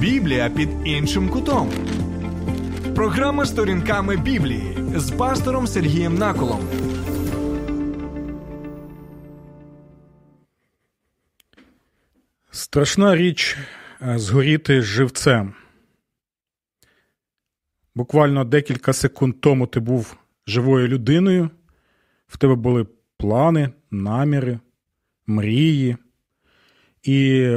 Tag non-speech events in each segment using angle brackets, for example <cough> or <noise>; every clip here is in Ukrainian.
Біблія під іншим кутом. Програма сторінками Біблії з пастором Сергієм Наколом. Страшна річ е, згоріти живцем. Буквально декілька секунд тому ти був живою людиною, в тебе були плани, наміри, мрії, і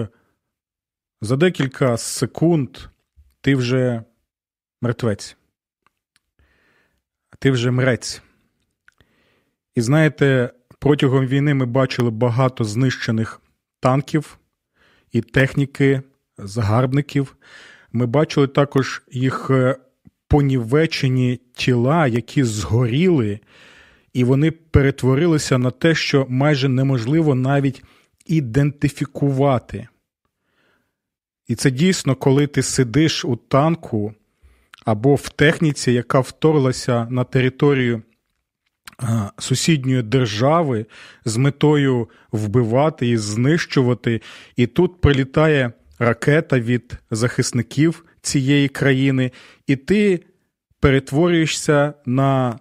за декілька секунд ти вже мертвець, ти вже мрець. І знаєте, протягом війни ми бачили багато знищених танків і техніки, загарбників. Ми бачили також їх е, понівечені тіла, які згоріли, і вони перетворилися на те, що майже неможливо навіть ідентифікувати. І це дійсно, коли ти сидиш у танку або в техніці, яка вторглася на територію сусідньої держави з метою вбивати і знищувати, і тут прилітає ракета від захисників цієї країни, і ти перетворюєшся на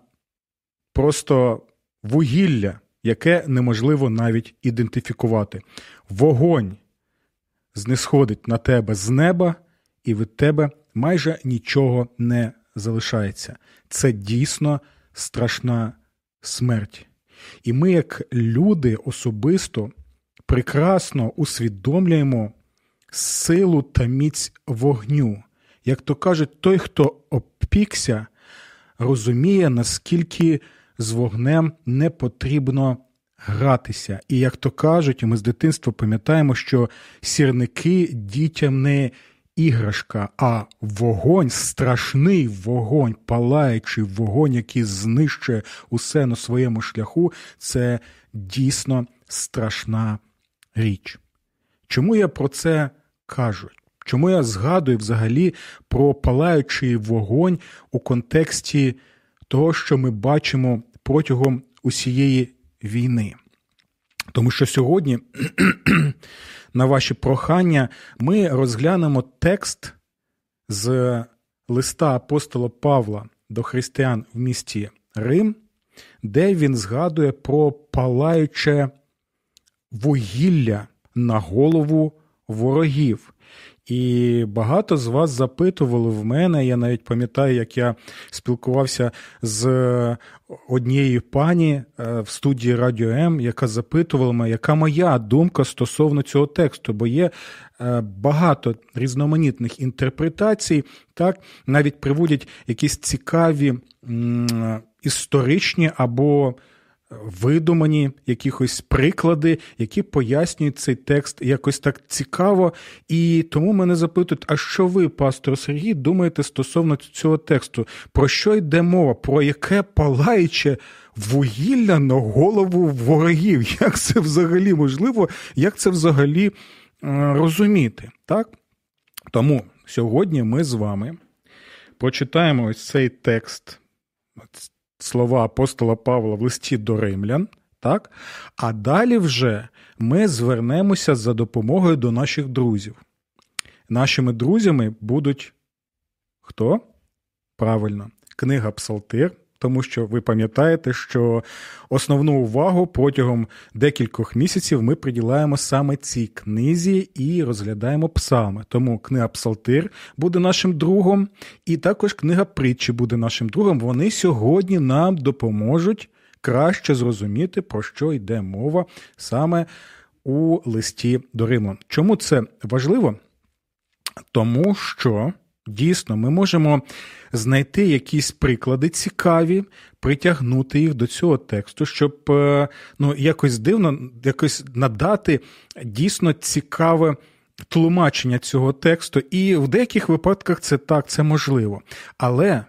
просто вугілля, яке неможливо навіть ідентифікувати. Вогонь знисходить на тебе з неба, і від тебе майже нічого не залишається. Це дійсно страшна смерть. І ми, як люди, особисто прекрасно усвідомлюємо силу та міць вогню. Як то кажуть, той, хто опікся, розуміє, наскільки з вогнем не потрібно гратися. І як то кажуть, ми з дитинства пам'ятаємо, що сірники дітям не іграшка, а вогонь, страшний вогонь, палаючий вогонь, який знищує усе на своєму шляху, це дійсно страшна річ. Чому я про це кажу? Чому я згадую взагалі про палаючий вогонь у контексті того, що ми бачимо протягом усієї війни? Тому що сьогодні <clears throat> на ваші прохання, ми розглянемо текст з листа апостола Павла до християн в місті Рим, де він згадує про палаюче вугілля на голову ворогів. І багато з вас запитували в мене. Я навіть пам'ятаю, як я спілкувався з однією пані е, в студії Радіо М, яка запитувала мене, яка моя думка стосовно цього тексту, бо є е, багато різноманітних інтерпретацій, так навіть приводять якісь цікаві історичні або видумані якихось приклади, які пояснюють цей текст якось так цікаво. І тому мене запитують: а що ви, пастор Сергій, думаєте стосовно цього тексту? Про що йде мова? Про яке палаюче вугілля на голову ворогів? <laughs> Як це взагалі можливо? Як це взагалі е, розуміти? Так? Тому сьогодні ми з вами прочитаємо ось цей текст слова апостола Павла в листі до римлян. Так? А далі вже ми звернемося за допомогою до наших друзів. Нашими друзями будуть хто? Правильно, книга Псалтир, тому що ви пам'ятаєте, що основну увагу протягом декількох місяців ми приділяємо саме цій книзі і розглядаємо псами. Тому книга Псалтир буде нашим другом, і також книга притчі буде нашим другом. Вони сьогодні нам допоможуть краще зрозуміти, про що йде мова саме у листі до Римлян. Чому це важливо? Тому що. Дійсно, ми можемо знайти якісь приклади цікаві, притягнути їх до цього тексту, щоб е, ну, якось дивно, якось надати дійсно цікаве тлумачення цього тексту. І в деяких випадках це так, це можливо. Але,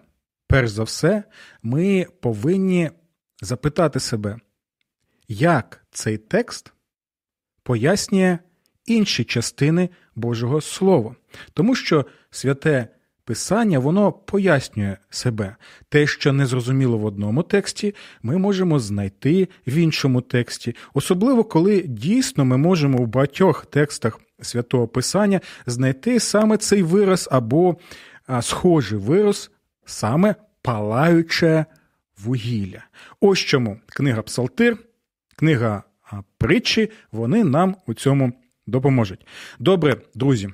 перш за все, ми повинні запитати себе, як цей текст пояснює інші частини Божого Слова. Тому що святе Писання воно пояснює себе. Те, що не зрозуміло в одному тексті, ми можемо знайти в іншому тексті, особливо коли дійсно ми можемо в багатьох текстах святого Писання, знайти саме цей вираз або схожий вираз, саме палаюче вугілля. Ось чому книга Псалтир, книга притчі, вони нам у цьому допоможуть. Добре, друзі,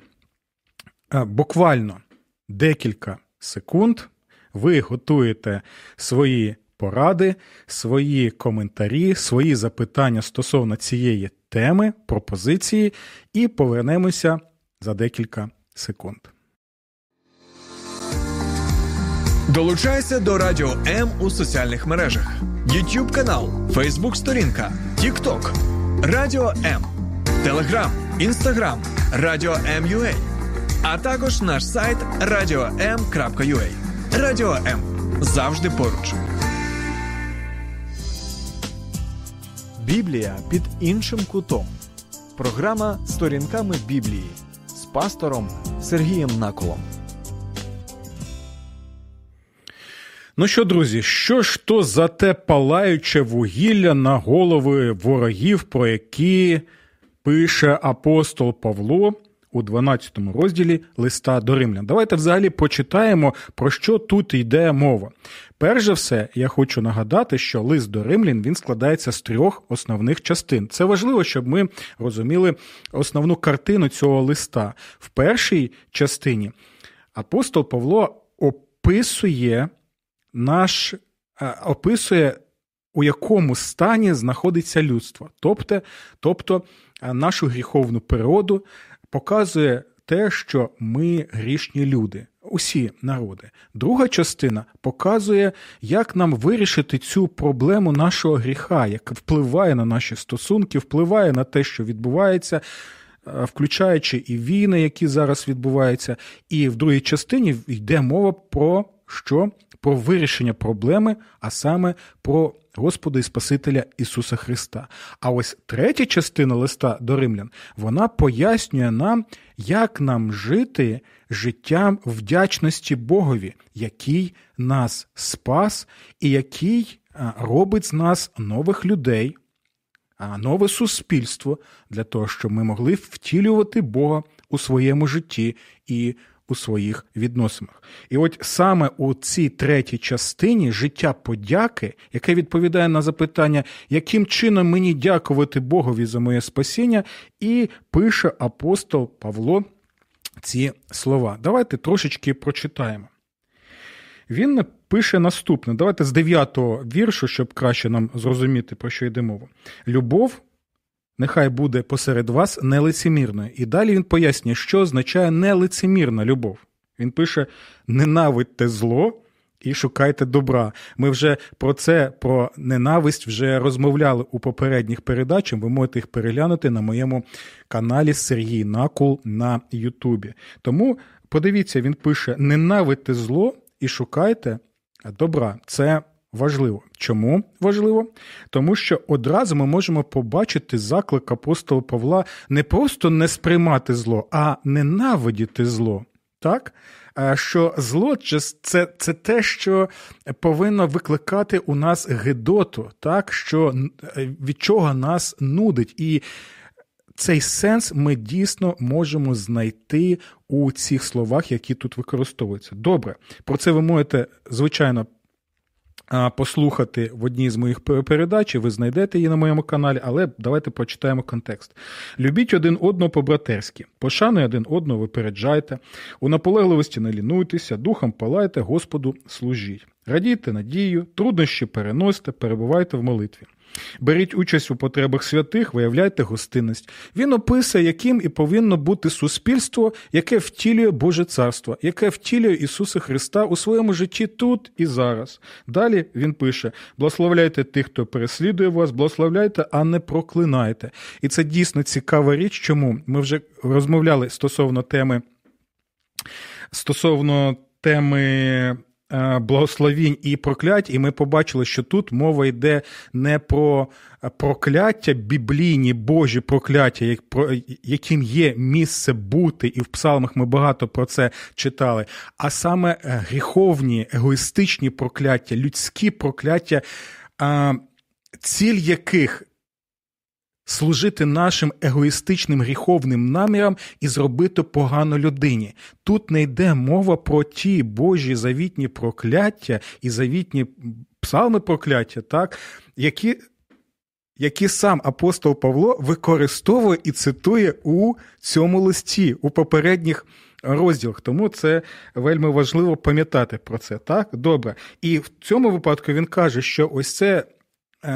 буквально декілька секунд ви готуєте свої поради, свої коментарі, свої запитання стосовно цієї теми, пропозиції, і повернемося за декілька секунд. Долучайся до Радіо М у соціальних мережах: YouTube канал, Facebook сторінка, TikTok, Радіо М, Телеграм, Інстаграм, Радіо М.Ю.А. а також наш сайт radio.m.ua. Радіо М завжди поруч. Біблія під іншим кутом. Програма Сторінками Біблії з пастором Сергієм Наколом. Ну що, друзі, що ж то за те палаюче вугілля на голови ворогів, про які пише апостол Павло у 12 розділі листа до римлян? Давайте взагалі почитаємо, про що тут йде мова. Перш за все, я хочу нагадати, що лист до римлян він складається з трьох основних частин. Це важливо, щоб ми розуміли основну картину цього листа. В першій частині апостол Павло описує наш е, описує, у якому стані знаходиться людство, тобто, тобто нашу гріховну природу, показує те, що ми грішні люди, усі народи. Друга частина показує, як нам вирішити цю проблему нашого гріха, яка впливає на наші стосунки, впливає на те, що відбувається. Е, включаючи і війни, які зараз відбуваються, і в другій частині йде мова про що про вирішення проблеми, а саме про Господа і Спасителя Ісуса Христа. А ось третя частина листа до римлян вона пояснює нам, як нам жити життям вдячності Богові, який нас спас і який робить з нас нових людей. Нове суспільство для того, щоб ми могли втілювати Бога у своєму житті і у своїх відносинах. І от саме у цій третій частині життя подяки, яке відповідає на запитання, яким чином мені дякувати Богові за моє спасіння, і пише апостол Павло ці слова. Давайте трошечки прочитаємо. Він пише наступне. Давайте з дев'ятого віршу, щоб краще нам зрозуміти, про що йде мова. Любов нехай буде посеред вас нелицемірною. І далі він пояснює, що означає нелицемірна любов. Він пише: ненавидьте зло. І шукайте добра. Ми вже про це, про ненависть, вже розмовляли у попередніх передачах. Ви можете їх переглянути на моєму каналі Сергій Накул на Ютубі. Тому подивіться, він пише: ненавидьте зло і шукайте добра. Це важливо. Чому важливо? Тому що одразу ми можемо побачити заклик апостола Павла не просто не сприймати зло, а ненавидіти зло. Так? Що зло це це те, що повинно викликати у нас гидоту, так? що від чого нас нудить. І цей сенс ми дійсно можемо знайти у цих словах, які тут використовуються. Добре, про це ви можете, звичайно, послухати в одній з моїх передач, ви знайдете її на моєму каналі, але давайте прочитаємо контекст. Любіть один одного по-братерськи, пошануй один одного випереджайте, у наполегливості не лінуйтеся, духом палайте, Господу служіть. Радійте надію, труднощі переносьте, перебувайте в молитві. Беріть участь у потребах святих, виявляйте гостинність. Він описує, яким і повинно бути суспільство, яке втілює Боже Царство, яке втілює Ісуса Христа у своєму житті тут і зараз. Далі він пише: благословляйте тих, хто переслідує вас, благословляйте, а не проклинайте. І це дійсно цікава річ, чому ми вже розмовляли стосовно теми. Стосовно теми благословінь і проклять, і ми побачили, що тут мова йде не про прокляття біблійні, Божі прокляття, як про яким є місце бути, і в псалмах ми багато про це читали, а саме е, гріховні, егоїстичні прокляття, людські прокляття, ціль яких служити нашим егоїстичним гріховним намірам і зробити погано людині. Тут не йде мова про ті Божі завітні прокляття і завітні псалми прокляття, так, які. Які сам апостол Павло використовує і цитує у цьому листі, у попередніх розділах. Тому це вельми важливо пам'ятати про це. Так, добре. І в цьому випадку він каже, що ось це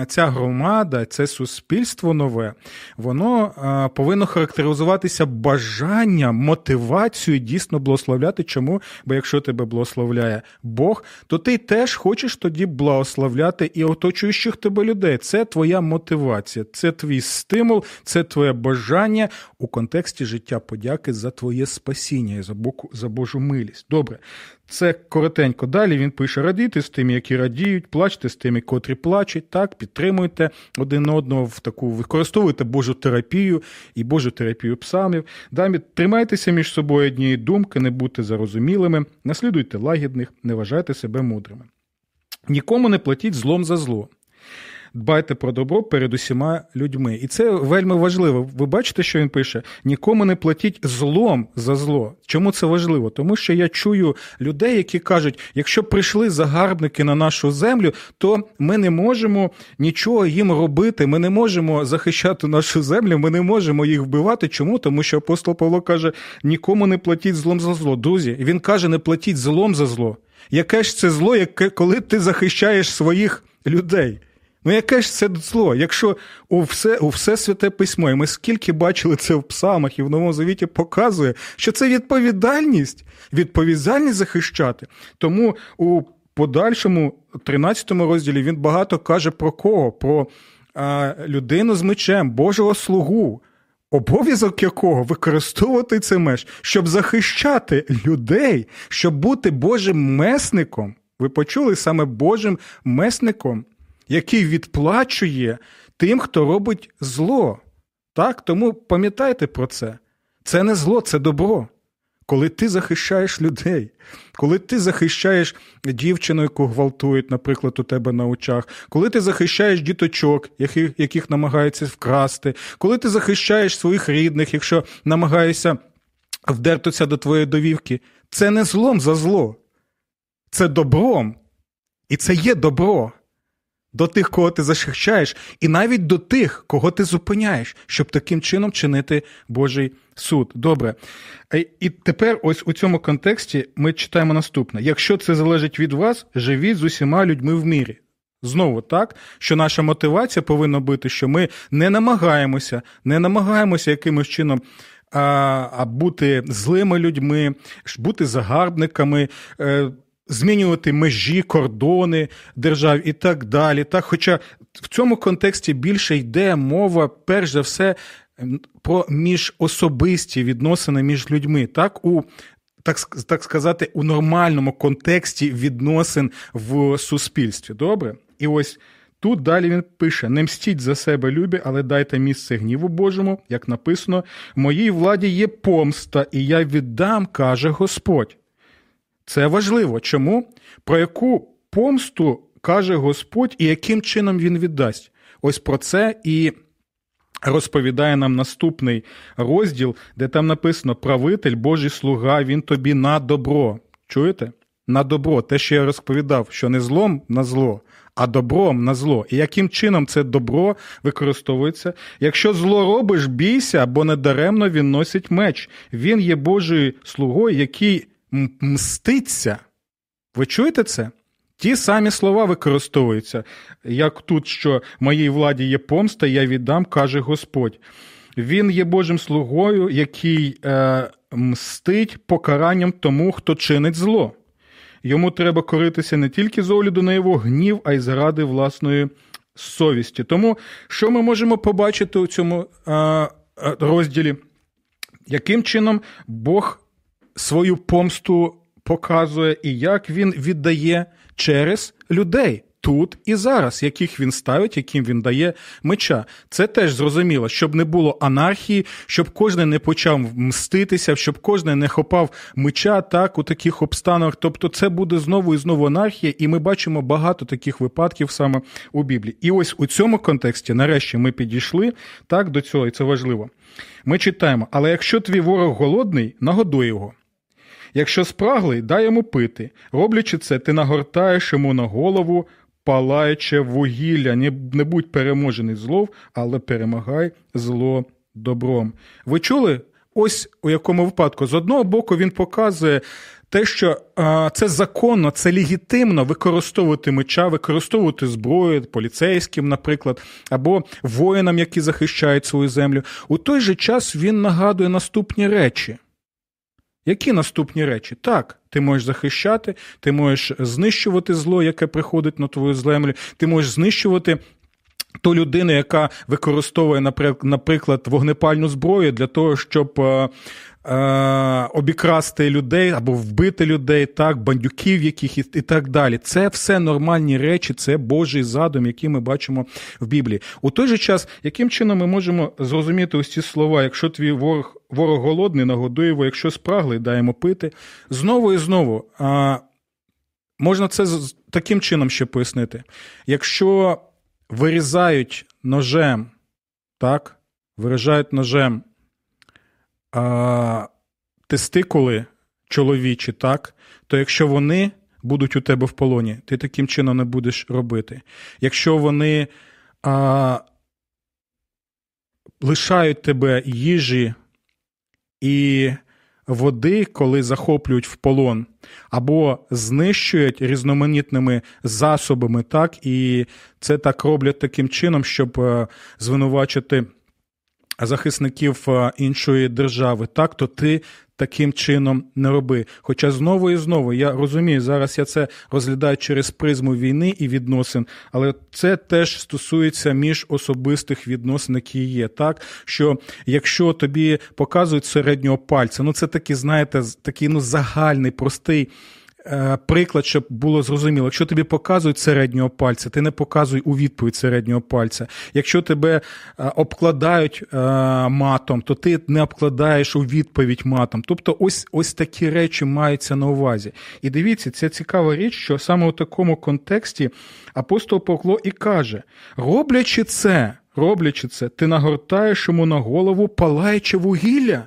ця громада, це суспільство нове, воно е, повинно характеризуватися бажанням, мотивацією дійсно благословляти. Чому? Бо якщо тебе благословляє Бог, то ти теж хочеш тоді благословляти і оточуючих тебе людей. Це твоя мотивація, це твій стимул, це твоє бажання у контексті життя подяки за твоє спасіння і за Божу милість. Добре. Це коротенько. Далі він пише: радійте з тими, які радіють, плачте з тими, котрі плачуть. Так, підтримуйте один одного в таку, використовуйте Божу терапію і Божу терапію псалмів. Далі тримайтеся між собою однієї думки, не будьте зарозумілими, наслідуйте лагідних, не вважайте себе мудрими. Нікому не платіть злом за зло дбайте про добро перед усіма людьми. І це вельми важливо. Ви бачите, що він пише: нікому не платіть злом за зло. Чому це важливо? Тому що я чую людей, які кажуть: якщо прийшли загарбники на нашу землю, то ми не можемо нічого їм робити. Ми не можемо захищати нашу землю, ми не можемо їх вбивати. Чому? Тому що апостол Павло каже: нікому не платіть злом за зло. Друзі, він каже: не платіть злом за зло. Яке ж це зло, яке коли ти захищаєш своїх людей? Ну, яке ж це зло? Якщо у все у все святе письмо, і ми скільки бачили це в псалмах і в Новому Завіті показує, що це відповідальність, відповідальність захищати. Тому у подальшому 13 розділі він багато каже про кого? Про а, людину з мечем, Божого слугу. Обов'язок якого використовувати цей меч, щоб захищати людей, щоб бути Божим месником. Ви почули саме Божим месником який відплачує тим, хто робить зло. Так? Тому пам'ятайте про це. Це не зло, це добро. Коли ти захищаєш людей, коли ти захищаєш дівчину, яку гвалтують, наприклад, у тебе на очах, коли ти захищаєш діточок, яких яких намагаються вкрасти, коли ти захищаєш своїх рідних, якщо намагаєшся вдертися до твоєї довівки, це не злом за зло, це добром. І це є добро до тих, кого ти захищаєш, і навіть до тих, кого ти зупиняєш, щоб таким чином чинити Божий суд. Добре. Е, і тепер, ось у цьому контексті, ми читаємо наступне: якщо це залежить від вас, живіть з усіма людьми в мірі. Знову так, що наша мотивація повинна бути, що ми не намагаємося, не намагаємося якимось чином. А бути злими людьми, бути загарбниками, е, змінювати межі, кордони держав і так далі. Так, Хоча в цьому контексті більше йде мова, перш за все, про міжособисті відносини між людьми. Так, у так так сказати, у нормальному контексті відносин в суспільстві. Добре? І ось тут далі він пише: не мстіть за себе любі, але дайте місце гніву Божому, як написано: в моїй владі є помста, і я віддам, каже Господь. Це важливо. Чому? Про яку помсту каже Господь і яким чином він віддасть? Ось про це і розповідає нам наступний розділ, де там написано: правитель, Божий слуга, він тобі на добро. Чуєте? На добро, те, що я розповідав, що не злом на зло, а добром на зло. І яким чином це добро використовується? Якщо зло робиш, бійся, бо недаремно він носить меч. Він є Божою слугою, який мститься. Ви чуєте це? Ті самі слова використовуються, як тут, що моїй владі є помста, я віддам, каже Господь. Він є Божим слугою, який е, мстить покаранням тому, хто чинить зло. Йому треба коритися не тільки з огляду на його гнів, а й заради власної совісті. Тому що ми можемо побачити у цьому е, розділі? Яким чином Бог свою помсту показує і як він віддає через людей. тут і зараз, яких він ставить, яким він дає меча. Це теж зрозуміло, щоб не було анархії, щоб кожен не почав мститися, щоб кожен не хопав меча так у таких обстанах. Тобто, це буде знову і знову анархія, і ми бачимо багато таких випадків саме у Біблії. І ось у цьому контексті, нарешті, ми підійшли так до цього, і це важливо. Ми читаємо: але якщо твій ворог голодний, нагодуй його. Якщо спраглий, дай йому пити. Роблячи це, ти нагортаєш йому на голову палаюче вугілля. Не будь переможений злов, але перемагай зло добром. Ви чули? Ось у якому випадку з одного боку він показує те, що а, це законно, це легітимно використовувати меча, використовувати зброю поліцейським, наприклад, або воїнам, які захищають свою землю. У той же час він нагадує наступні речі. Які наступні речі? Так, ти можеш захищати, ти можеш знищувати зло, яке приходить на твою землю, ти можеш знищувати. Ту людину, яка використовує, наприклад, вогнепальну зброю для того, щоб е, е, обікрасти людей або вбити людей, так, бандюків, яких і, так далі. Це все нормальні речі, це Божий задум, який ми бачимо в Біблії. У той же час, яким чином ми можемо зрозуміти ці слова, якщо твій ворог ворог голодний, нагодуй його, якщо спраглий, йому пити. Знову і знову. А, Можна це таким чином ще пояснити. Якщо вирізають ножем, так, вирізають ножем а, тестикули чоловічі, так, то якщо вони будуть у тебе в полоні, ти таким чином не будеш робити. Якщо вони а, лишають тебе їжі і води, коли захоплюють в полон, або знищують різноманітними засобами, так, і це так роблять таким чином, щоб е, звинувачити захисників е, іншої держави, так, то ти таким чином не роби. Хоча знову і знову я розумію, зараз я це розглядаю через призму війни і відносин, але це теж стосується між особистих відносин, які є. Так що якщо тобі показують середнього пальця, ну це такий, знаєте, такий ну загальний, простий. Е, приклад, щоб було зрозуміло, якщо тобі показують середнього пальця, ти не показуй у відповідь середнього пальця. Якщо тебе е, обкладають е, матом, то ти не обкладаєш у відповідь матом. Тобто, ось ось такі речі маються на увазі. І дивіться, це цікава річ, що саме у такому контексті апостол Павло і каже: роблячи це, роблячи це, ти нагортаєш йому на голову палаюче вугілля.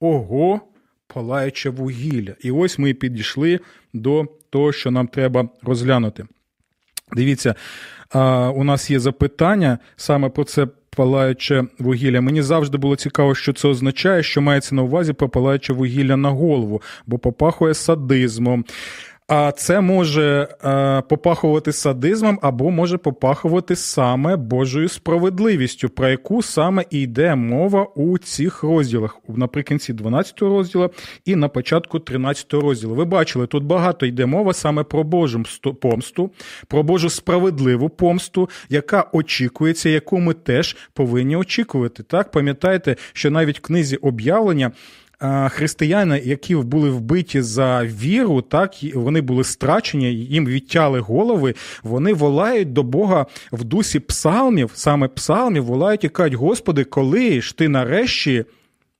Ого! Палаюче вугілля. І ось ми підійшли до того, що нам треба розглянути. Дивіться, у нас є запитання саме про це палаюче вугілля. Мені завжди було цікаво, що це означає, що мається на увазі палаюче вугілля на голову, бо попахує садизмом. А це може е, попахувати садизмом або може попахувати саме Божою справедливістю, про яку саме і йде мова у цих розділах, наприкінці 12 розділу і на початку 13 розділу. Ви бачили, тут багато йде мова саме про Божу помсту, про Божу справедливу помсту, яка очікується, яку ми теж повинні очікувати. Так, пам'ятаєте, що навіть в книзі об'явлення християни, які були вбиті за віру, так вони були страчені, їм відтяли голови. Вони волають до Бога в дусі псалмів, саме псалмів, волають і кажуть, Господи, коли ж ти нарешті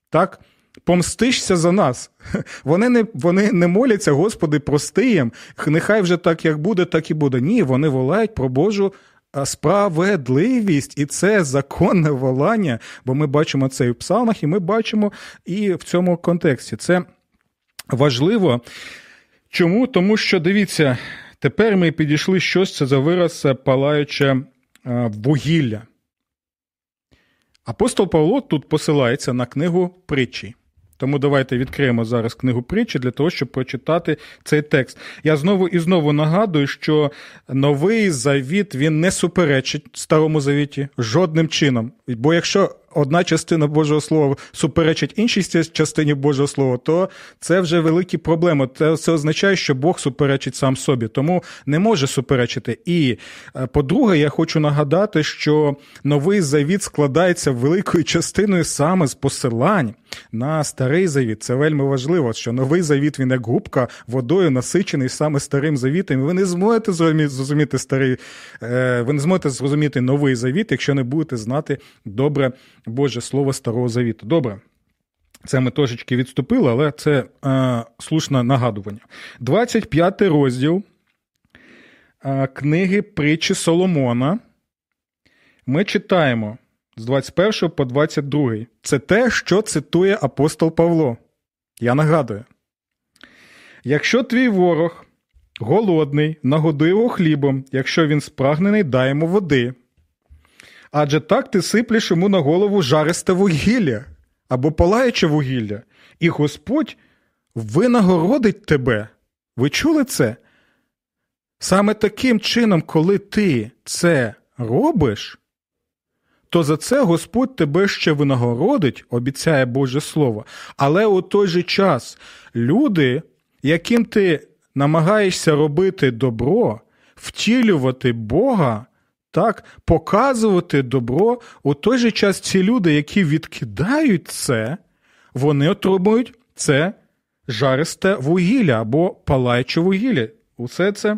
так. Помстишся за нас. <laughs> Вони не вони не моляться, Господи, прости їм. Нехай вже так, як буде, так і буде. Ні, вони волають про Божу справедливість, і це законне волання, бо ми бачимо це і в псалмах, і ми бачимо і в цьому контексті. Це важливо. Чому? Тому що дивіться, тепер ми підійшли щось це за вираз палаюче вугілля. Апостол Павло тут посилається на книгу притчі. Тому давайте відкриємо зараз книгу притчі для того, щоб прочитати цей текст. Я знову і знову нагадую, що новий завіт він не суперечить старому завіті жодним чином. Бо якщо одна частина Божого Слова суперечить іншій частині Божого Слова, то це вже великі проблеми. Це, означає, що Бог суперечить сам собі, тому не може суперечити. І е, по-друге, я хочу нагадати, що новий завіт складається великою частиною саме з посилань. на старий завіт. Це вельми важливо, що новий завіт він як губка водою насичений саме старим завітом. ви не зможете зрозуміти старий, е, ви не зможете зрозуміти новий завіт, якщо не будете знати добре Боже Слово Старого Завіту. Добре. Це ми трошечки відступили, але це е, слушне нагадування. 25 розділ е, книги Притчі Соломона. Ми читаємо з 21 по 22. Це те, що цитує апостол Павло. Я нагадую: якщо твій ворог голодний, нагодуй його хлібом, якщо він спрагнений, дай йому води. Адже так ти сиплеш йому на голову жаристе вугілля або палаюче вугілля, і Господь винагородить тебе. Ви чули це? Саме таким чином, коли ти це робиш, то за це Господь тебе ще винагородить, обіцяє Боже Слово. Але у той же час люди, яким ти намагаєшся робити добро, втілювати Бога, так, показувати добро, у той же час ці люди, які відкидають це, вони отримують це жаристе вугілля або палаюче вугілля. Усе це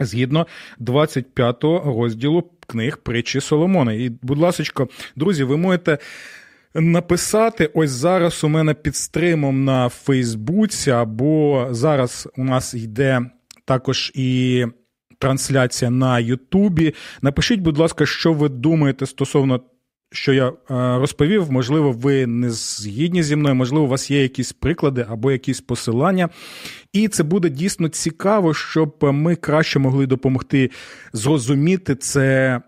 згідно 25 розділу книг притчі Соломона. І, будь ласка, друзі, ви можете. Написати ось зараз у мене під стримом на Фейсбуці, або зараз у нас йде також і трансляція на Ютубі. Напишіть, будь ласка, що ви думаєте стосовно. Що я розповів, можливо, ви не згідні зі мною, можливо, у вас є якісь приклади або якісь посилання. І це буде дійсно цікаво, щоб ми краще могли допомогти зрозуміти це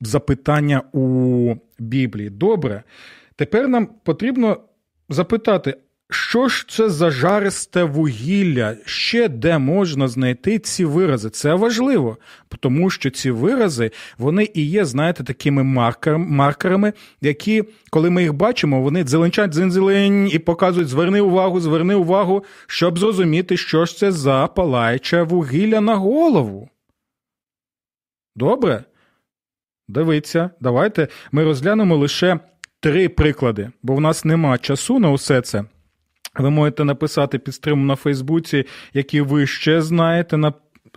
запитання у Біблії. Добре, тепер нам потрібно запитати, що ж це за жаристе вугілля? Ще де можна знайти ці вирази? Це важливо, тому що ці вирази вони і є, знаєте, такими маркерами, які, коли ми їх бачимо, вони зеленчать дзинзелень і показують: зверни увагу, зверни увагу, щоб зрозуміти, що ж це за палаюче вугілля на голову. Добре? Дивіться, давайте ми розглянемо лише три приклади, бо в нас нема часу на усе це. Ви можете написати під стримом на Фейсбуці, які ви ще знаєте на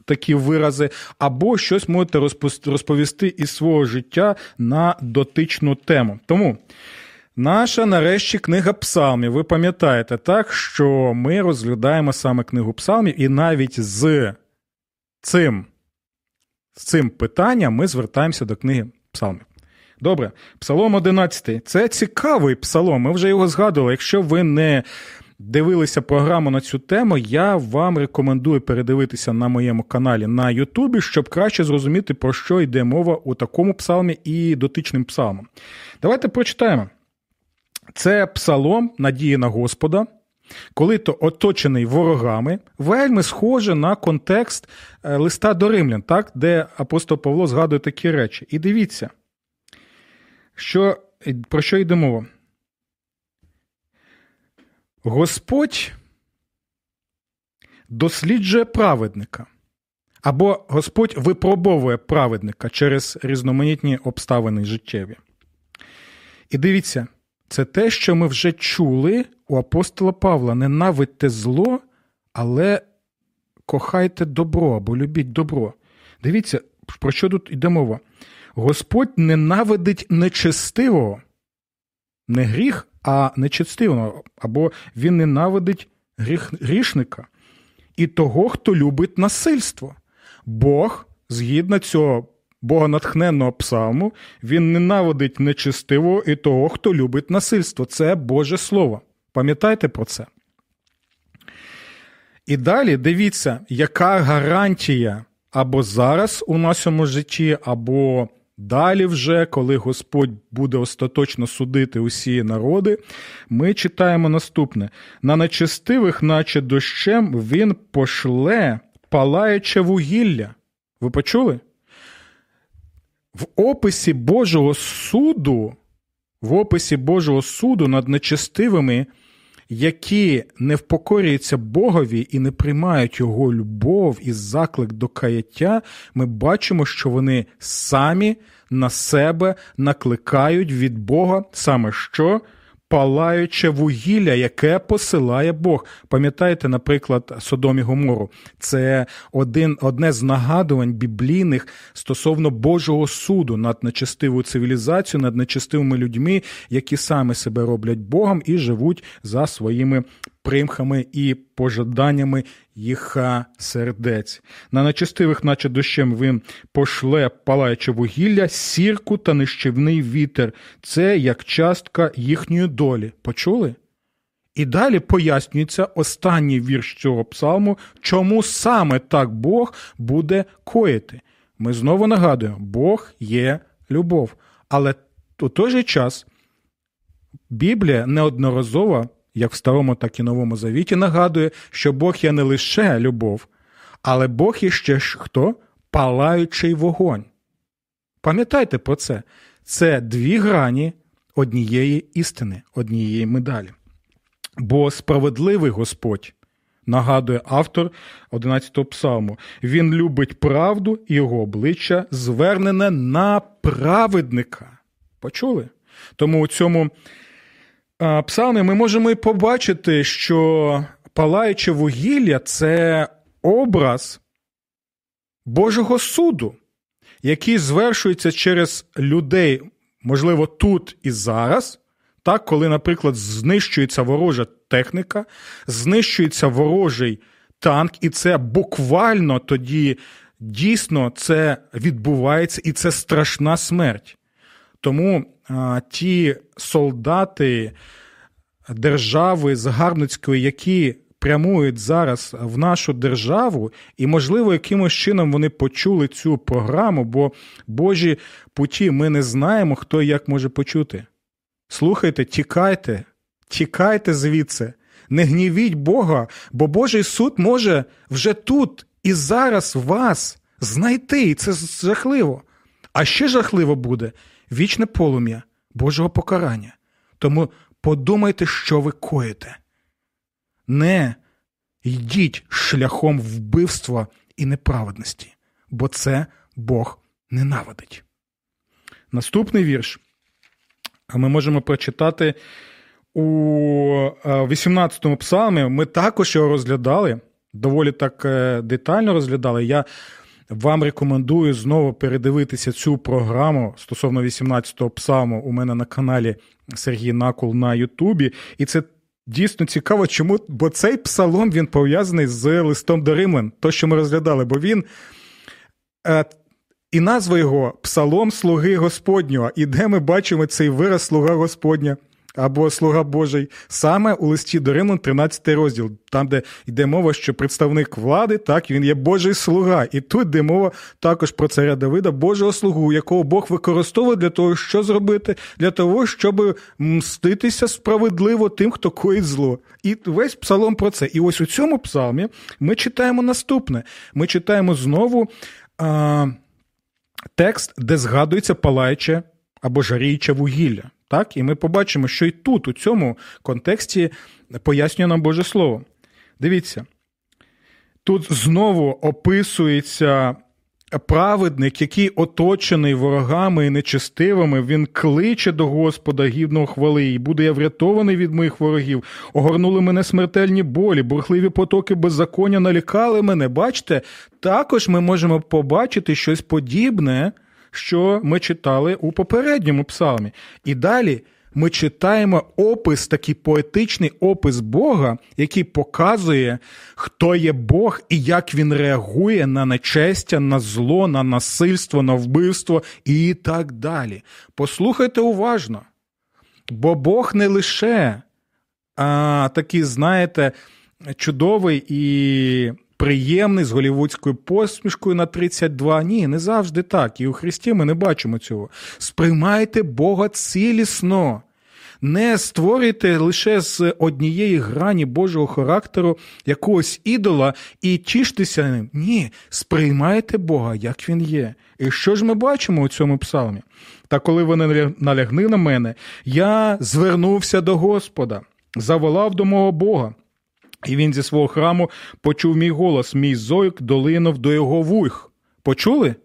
такі вирази, або щось можете розповісти із свого життя на дотичну тему. Тому. Наша нарешті книга псалмів. Ви пам'ятаєте так, що ми розглядаємо саме книгу псалмів, і навіть з цим з цим питанням ми звертаємося до книги псалмів. Добре, псалом 11. Це цікавий псалом. Ми вже його згадували. Якщо ви не дивилися програму на цю тему, я вам рекомендую передивитися на моєму каналі на Ютубі, щоб краще зрозуміти, про що йде мова у такому псалмі і дотичним псалмом. Давайте прочитаємо. Це псалом надії на Господа. Коли то оточений ворогами, вельми схоже на контекст е, листа до римлян, так, де апостол Павло згадує такі речі. І дивіться, що, про що йде мова? Господь досліджує праведника. Або Господь випробовує праведника через різноманітні обставини життєві. І дивіться, це те, що ми вже чули у апостола Павла: ненавидьте зло, але кохайте добро або любіть добро. Дивіться, про що тут йде мова? Господь ненавидить нечестивого, не гріх, а нечестивого, або він ненавидить гріх, грішника і того, хто любить насильство. Бог, згідно цього богонатхненного псалму, він ненавидить нечестивого і того, хто любить насильство. Це Боже Слово. Пам'ятайте про це. І далі дивіться, яка гарантія або зараз у нашому житті, або Далі, вже, коли Господь буде остаточно судити усі народи, ми читаємо наступне: на нечестивих, наче дощем, він пошле палаюче вугілля. Ви почули? В описі Божого суду, в описі Божого суду над нечестивими які не впокорюються Богові і не приймають його любов і заклик до каяття, ми бачимо, що вони самі на себе накликають від Бога саме що палаюче вугілля, яке посилає Бог. Пам'ятаєте, наприклад, Содом і Гомору? Це один, одне з нагадувань біблійних стосовно Божого суду над нечестивою цивілізацією, над нечестивими людьми, які саме себе роблять Богом і живуть за своїми примхами і пожаданнями їх сердець. На нечестивих, наче дощем, він пошле палаюче вугілля, сірку та нищівний вітер. Це як частка їхньої долі. Почули? І далі пояснюється останній вірш цього псалму, чому саме так Бог буде коїти. Ми знову нагадуємо, Бог є любов. Але у той же час Біблія неодноразово як в старому, так і новому завіті, нагадує, що Бог є не лише любов, але Бог є ще ж хто? Палаючий вогонь. Пам'ятайте про це. Це дві грані однієї істини, однієї медалі. Бо справедливий Господь, нагадує автор 11-го псалму, він любить правду і його обличчя звернене на праведника. Почули? Тому у цьому псалмі ми можемо і побачити, що палаюче вугілля це образ Божого суду, який звершується через людей, можливо, тут і зараз. Так, коли, наприклад, знищується ворожа техніка, знищується ворожий танк, і це буквально тоді дійсно це відбувається, і це страшна смерть. Тому ті солдати держави Загарбницької, які прямують зараз в нашу державу, і, можливо, якимось чином вони почули цю програму, бо Божі путі ми не знаємо, хто і як може почути. Слухайте, тікайте, тікайте звідси, не гнівіть Бога, бо Божий суд може вже тут і зараз вас знайти, і це жахливо. А ще жахливо буде, вічне полум'я Божого покарання. Тому подумайте, що ви коїте. Не йдіть шляхом вбивства і неправедності, бо це Бог ненавидить. Наступний вірш ми можемо прочитати у 18-му псалмі. Ми також його розглядали, доволі так е, детально розглядали. Я вам рекомендую знову передивитися цю програму стосовно 18-го псалму у мене на каналі Сергій Накул на Ютубі. І це дійсно цікаво, чому? Бо цей псалом він пов'язаний з листом до Римлян, то, що ми розглядали, бо він. Е, і назва його Псалом Слуги Господнього. І де ми бачимо цей вираз Слуга Господня або Слуга Божий, саме у листі до Римлян 13 розділ, там, де йде мова, що представник влади, так, він є Божий слуга. І тут йде мова також про царя Давида, Божого слугу, якого Бог використовує для того, що зробити, для того, щоб мститися справедливо тим, хто коїть зло. І весь псалом про це. І ось у цьому псалмі ми читаємо наступне: ми читаємо знову. А, Текст, де згадується палаюче або жаріюче вугілля. Так? І ми побачимо, що і тут, у цьому контексті, пояснює нам Боже Слово. Дивіться, тут знову описується праведник, який оточений ворогами і нечестивими, він кличе до Господа гідного хвали, і буде я врятований від моїх ворогів. Огорнули мене смертельні болі, бурхливі потоки беззаконня налікали мене. Бачите, також ми можемо побачити щось подібне що ми читали у попередньому псалмі. І далі ми читаємо опис, такий поетичний опис Бога, який показує, хто є Бог і як він реагує на нечестя, на зло, на насильство, на вбивство і так далі. Послухайте уважно. Бо Бог не лише а, такий, знаєте, чудовий і приємний з голівудською посмішкою на 32. Ні, не завжди так. І у Христі ми не бачимо цього. Сприймайте Бога цілісно. Не створюйте лише з однієї грані Божого характеру якогось ідола і тіштеся ним. Ні, сприймайте Бога, як він є. І що ж ми бачимо у цьому псалмі? Та коли вони налягли на мене, я звернувся до Господа, заволав до мого Бога. І він зі свого храму почув мій голос, мій зойк долинув до його вух. Почули?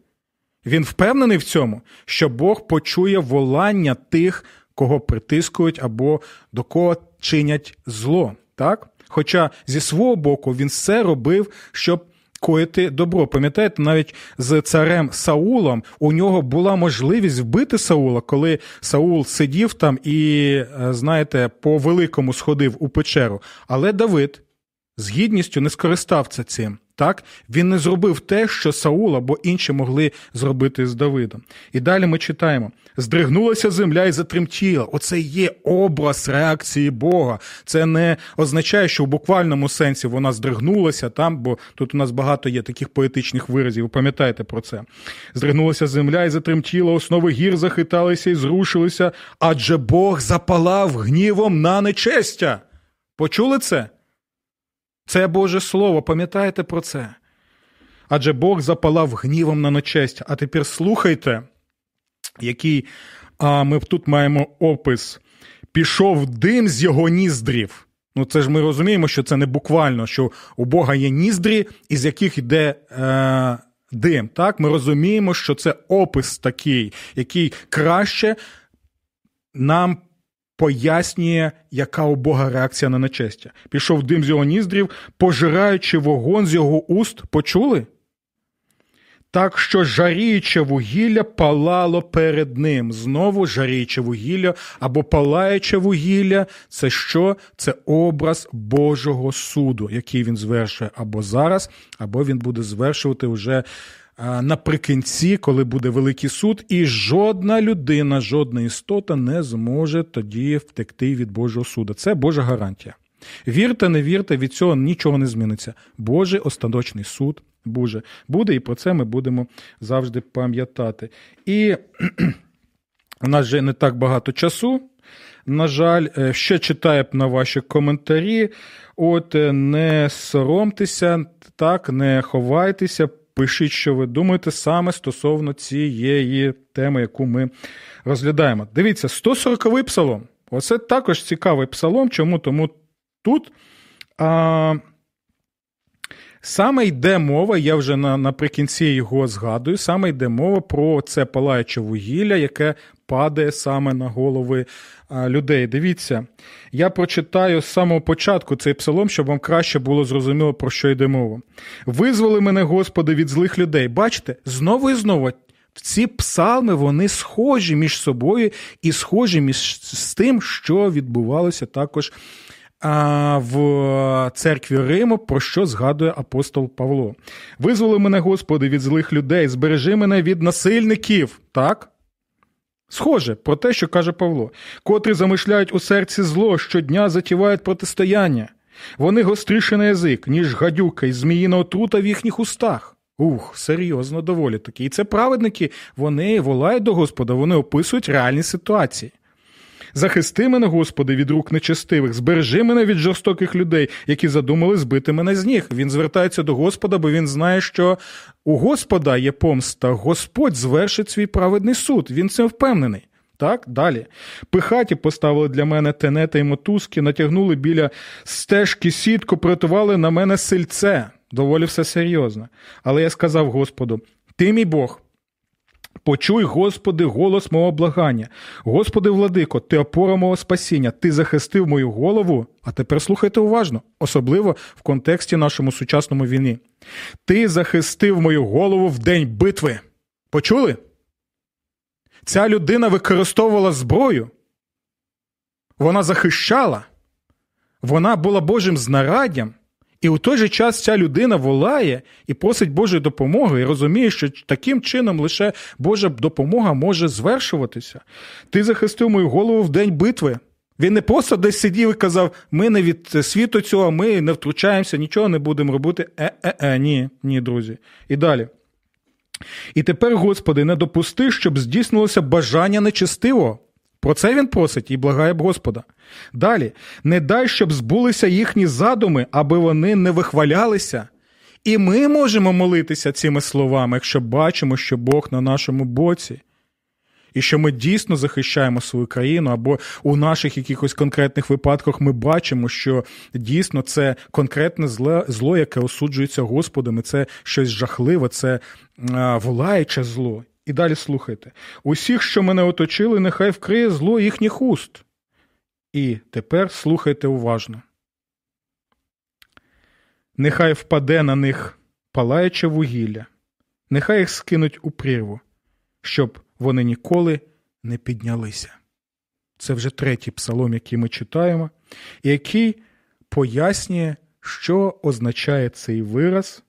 Він впевнений в цьому, що Бог почує волання тих, кого притискують або до кого чинять зло. Так? Хоча зі свого боку він все робив, щоб коїти добро. Пам'ятаєте, навіть з царем Саулом у нього була можливість вбити Саула, коли Саул сидів там і, е, знаєте, по великому сходив у печеру. Але Давид з гідністю не скористався цим. Так, він не зробив те, що Саул або інші могли зробити з Давидом. І далі ми читаємо: здригнулася земля і затремтіла. Оце є образ реакції Бога. Це не означає, що в буквальному сенсі вона здригнулася там, бо тут у нас багато є таких поетичних виразів. Ви пам'ятаєте про це? Здригнулася земля і затремтіла, основи гір захиталися і зрушилися, адже Бог запалав гнівом на нечестя. Почули це? Це Боже Слово, пам'ятаєте про це? Адже Бог запалав гнівом на нечесть. А тепер слухайте, який а, ми тут маємо опис. Пішов дим з його ніздрів. Ну, це ж ми розуміємо, що це не буквально, що у Бога є ніздрі, із яких йде е, дим. Так, Ми розуміємо, що це опис такий, який краще нам пояснює, яка у Бога реакція на нечестя. Пішов дим з його ніздрів, пожираючи вогонь з його уст, почули? Так що жаріюче вугілля палало перед ним. Знову жаріюче вугілля або палаюче вугілля це що? Це образ Божого суду, який він звершує або зараз, або він буде звершувати вже наприкінці, коли буде великий суд, і жодна людина, жодна істота не зможе тоді втекти від Божого суду. Це Божа гарантія. Вірте, не вірте, від цього нічого не зміниться. Божий остаточний суд Боже буде, і про це ми будемо завжди пам'ятати. І <clears throat> у нас вже не так багато часу. На жаль, е, ще читаю на ваші коментарі. От е, не соромтеся, так, не ховайтеся. Пишіть, що ви думаєте саме стосовно цієї теми, яку ми розглядаємо. Дивіться, 140-й псалом. Оце також цікавий псалом. Чому? Тому тут а, саме йде мова, я вже на, наприкінці його згадую, саме йде мова про це палаюче вугілля, яке падає саме на голови людей. Дивіться, я прочитаю з самого початку цей псалом, щоб вам краще було зрозуміло, про що йде мова. Визволи мене, Господи, від злих людей. Бачите, знову і знову. Ці псалми вони схожі між собою і схожі між з тим, що відбувалося також в церкві Риму, про що згадує апостол Павло. Визволи мене, Господи, від злих людей, збережи мене від насильників. Так? Схоже про те, що каже Павло, котрі замишляють у серці зло, щодня затівають протистояння. Вони гостріші на язик, ніж гадюка і зміїна отрута в їхніх устах. Ух, серйозно доволі таки. І це праведники, вони волають до Господа, вони описують реальні ситуації. Захисти мене, Господи, від рук нечестивих, збережи мене від жорстоких людей, які задумали збити мене з ніг. Він звертається до Господа, бо він знає, що у Господа є помста, Господь звершить свій праведний суд. Він цим впевнений. Так, далі. Пихаті поставили для мене тенета і мотузки, натягнули біля стежки сітку, притували на мене сильце. Доволі все серйозно. Але я сказав Господу: Ти мій Бог, Почуй, Господи, голос мого благання. Господи, владико, ти опора мого спасіння, ти захистив мою голову. А тепер слухайте уважно, особливо в контексті нашому сучасному війни. Ти захистив мою голову в день битви. Почули? Ця людина використовувала зброю. Вона захищала, вона була Божим знараддям. І у той же час ця людина волає і просить Божої допомоги, і розуміє, що таким чином лише Божа допомога може звершуватися. Ти захистив мою голову в день битви. Він не просто десь сидів і казав: ми не від світу цього, ми не втручаємося, нічого не будемо робити. Е-е-е, ні, ні, друзі. І далі. І тепер, Господи, не допусти, щоб здійснилося бажання нечестивого. Про це він просить і благає б Господа. Далі, не дай, щоб збулися їхні задуми, аби вони не вихвалялися. І ми можемо молитися цими словами, якщо бачимо, що Бог на нашому боці, і що ми дійсно захищаємо свою країну, або у наших якихось конкретних випадках ми бачимо, що дійсно це конкретне зло, зло яке осуджується Господом, і це щось жахливе, це волаюче зло. І далі слухайте: усіх, що мене оточили, нехай вкриє зло їхніх уст. І тепер слухайте уважно. Нехай впаде на них палаюче вугілля, нехай їх скинуть у прірву, щоб вони ніколи не піднялися. Це вже третій псалом, який ми читаємо, і який пояснює, що означає цей вираз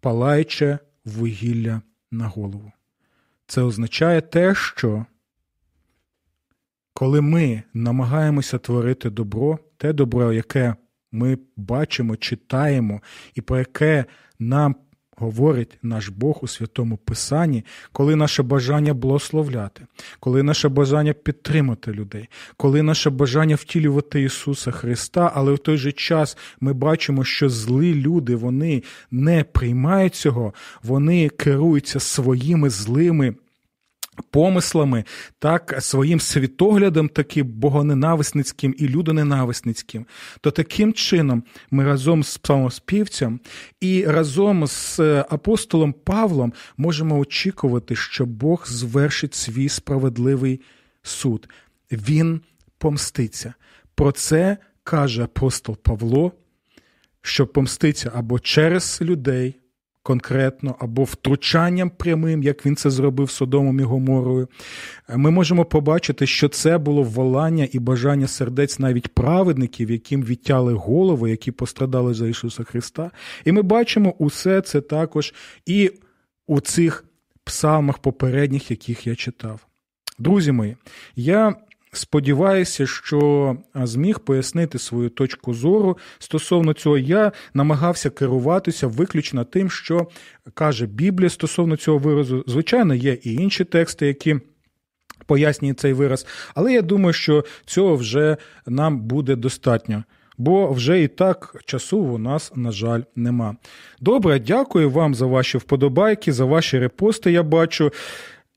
палаюче вугілля на голову. Це означає те, що коли ми намагаємося творити добро, те добро, яке ми бачимо, читаємо, і про яке нам говорить наш Бог у святому Писанні, коли наше бажання благословляти, коли наше бажання підтримати людей, коли наше бажання втілювати Ісуса Христа, але в той же час ми бачимо, що злі люди вони не приймають цього, вони керуються своїми злими помислами, так, своїм світоглядом, таким богоненависницьким і людоненависницьким, то таким чином ми разом з псалмоспівцем і разом з е, апостолом Павлом можемо очікувати, що Бог звершить свій справедливий суд. Він помститься. Про це каже апостол Павло, що помститься або через людей конкретно, або втручанням прямим, як він це зробив Содомом і Гоморою, ми можемо побачити, що це було волання і бажання сердець навіть праведників, яким відтяли голови, які пострадали за Ісуса Христа. І ми бачимо усе це також і у цих псалмах попередніх, яких я читав. Друзі мої, я Сподіваюся, що зміг пояснити свою точку зору стосовно цього. Я намагався керуватися виключно тим, що каже Біблія стосовно цього виразу. Звичайно, є і інші тексти, які. Пояснює цей вираз, але я думаю, що цього вже нам буде достатньо, бо вже і так часу у нас, на жаль, нема. Добре, дякую вам за ваші вподобайки, за ваші репости. Я бачу.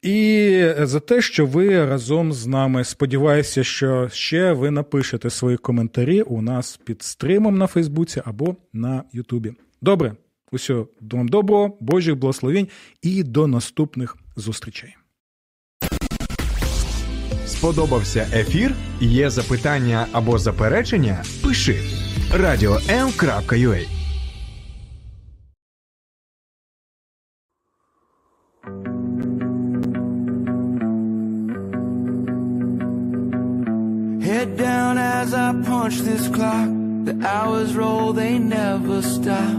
І за те, що ви разом з нами. Сподіваюся, що ще ви напишете свої коментарі у нас під стримом на Фейсбуці або на Ютубі. Добре, усього вам доброго, Божих благословень і до наступних зустрічей. Сподобався ефір? Є запитання або заперечення? Пиши радіом.ua Head down as I punch this clock. The hours roll, they never stop.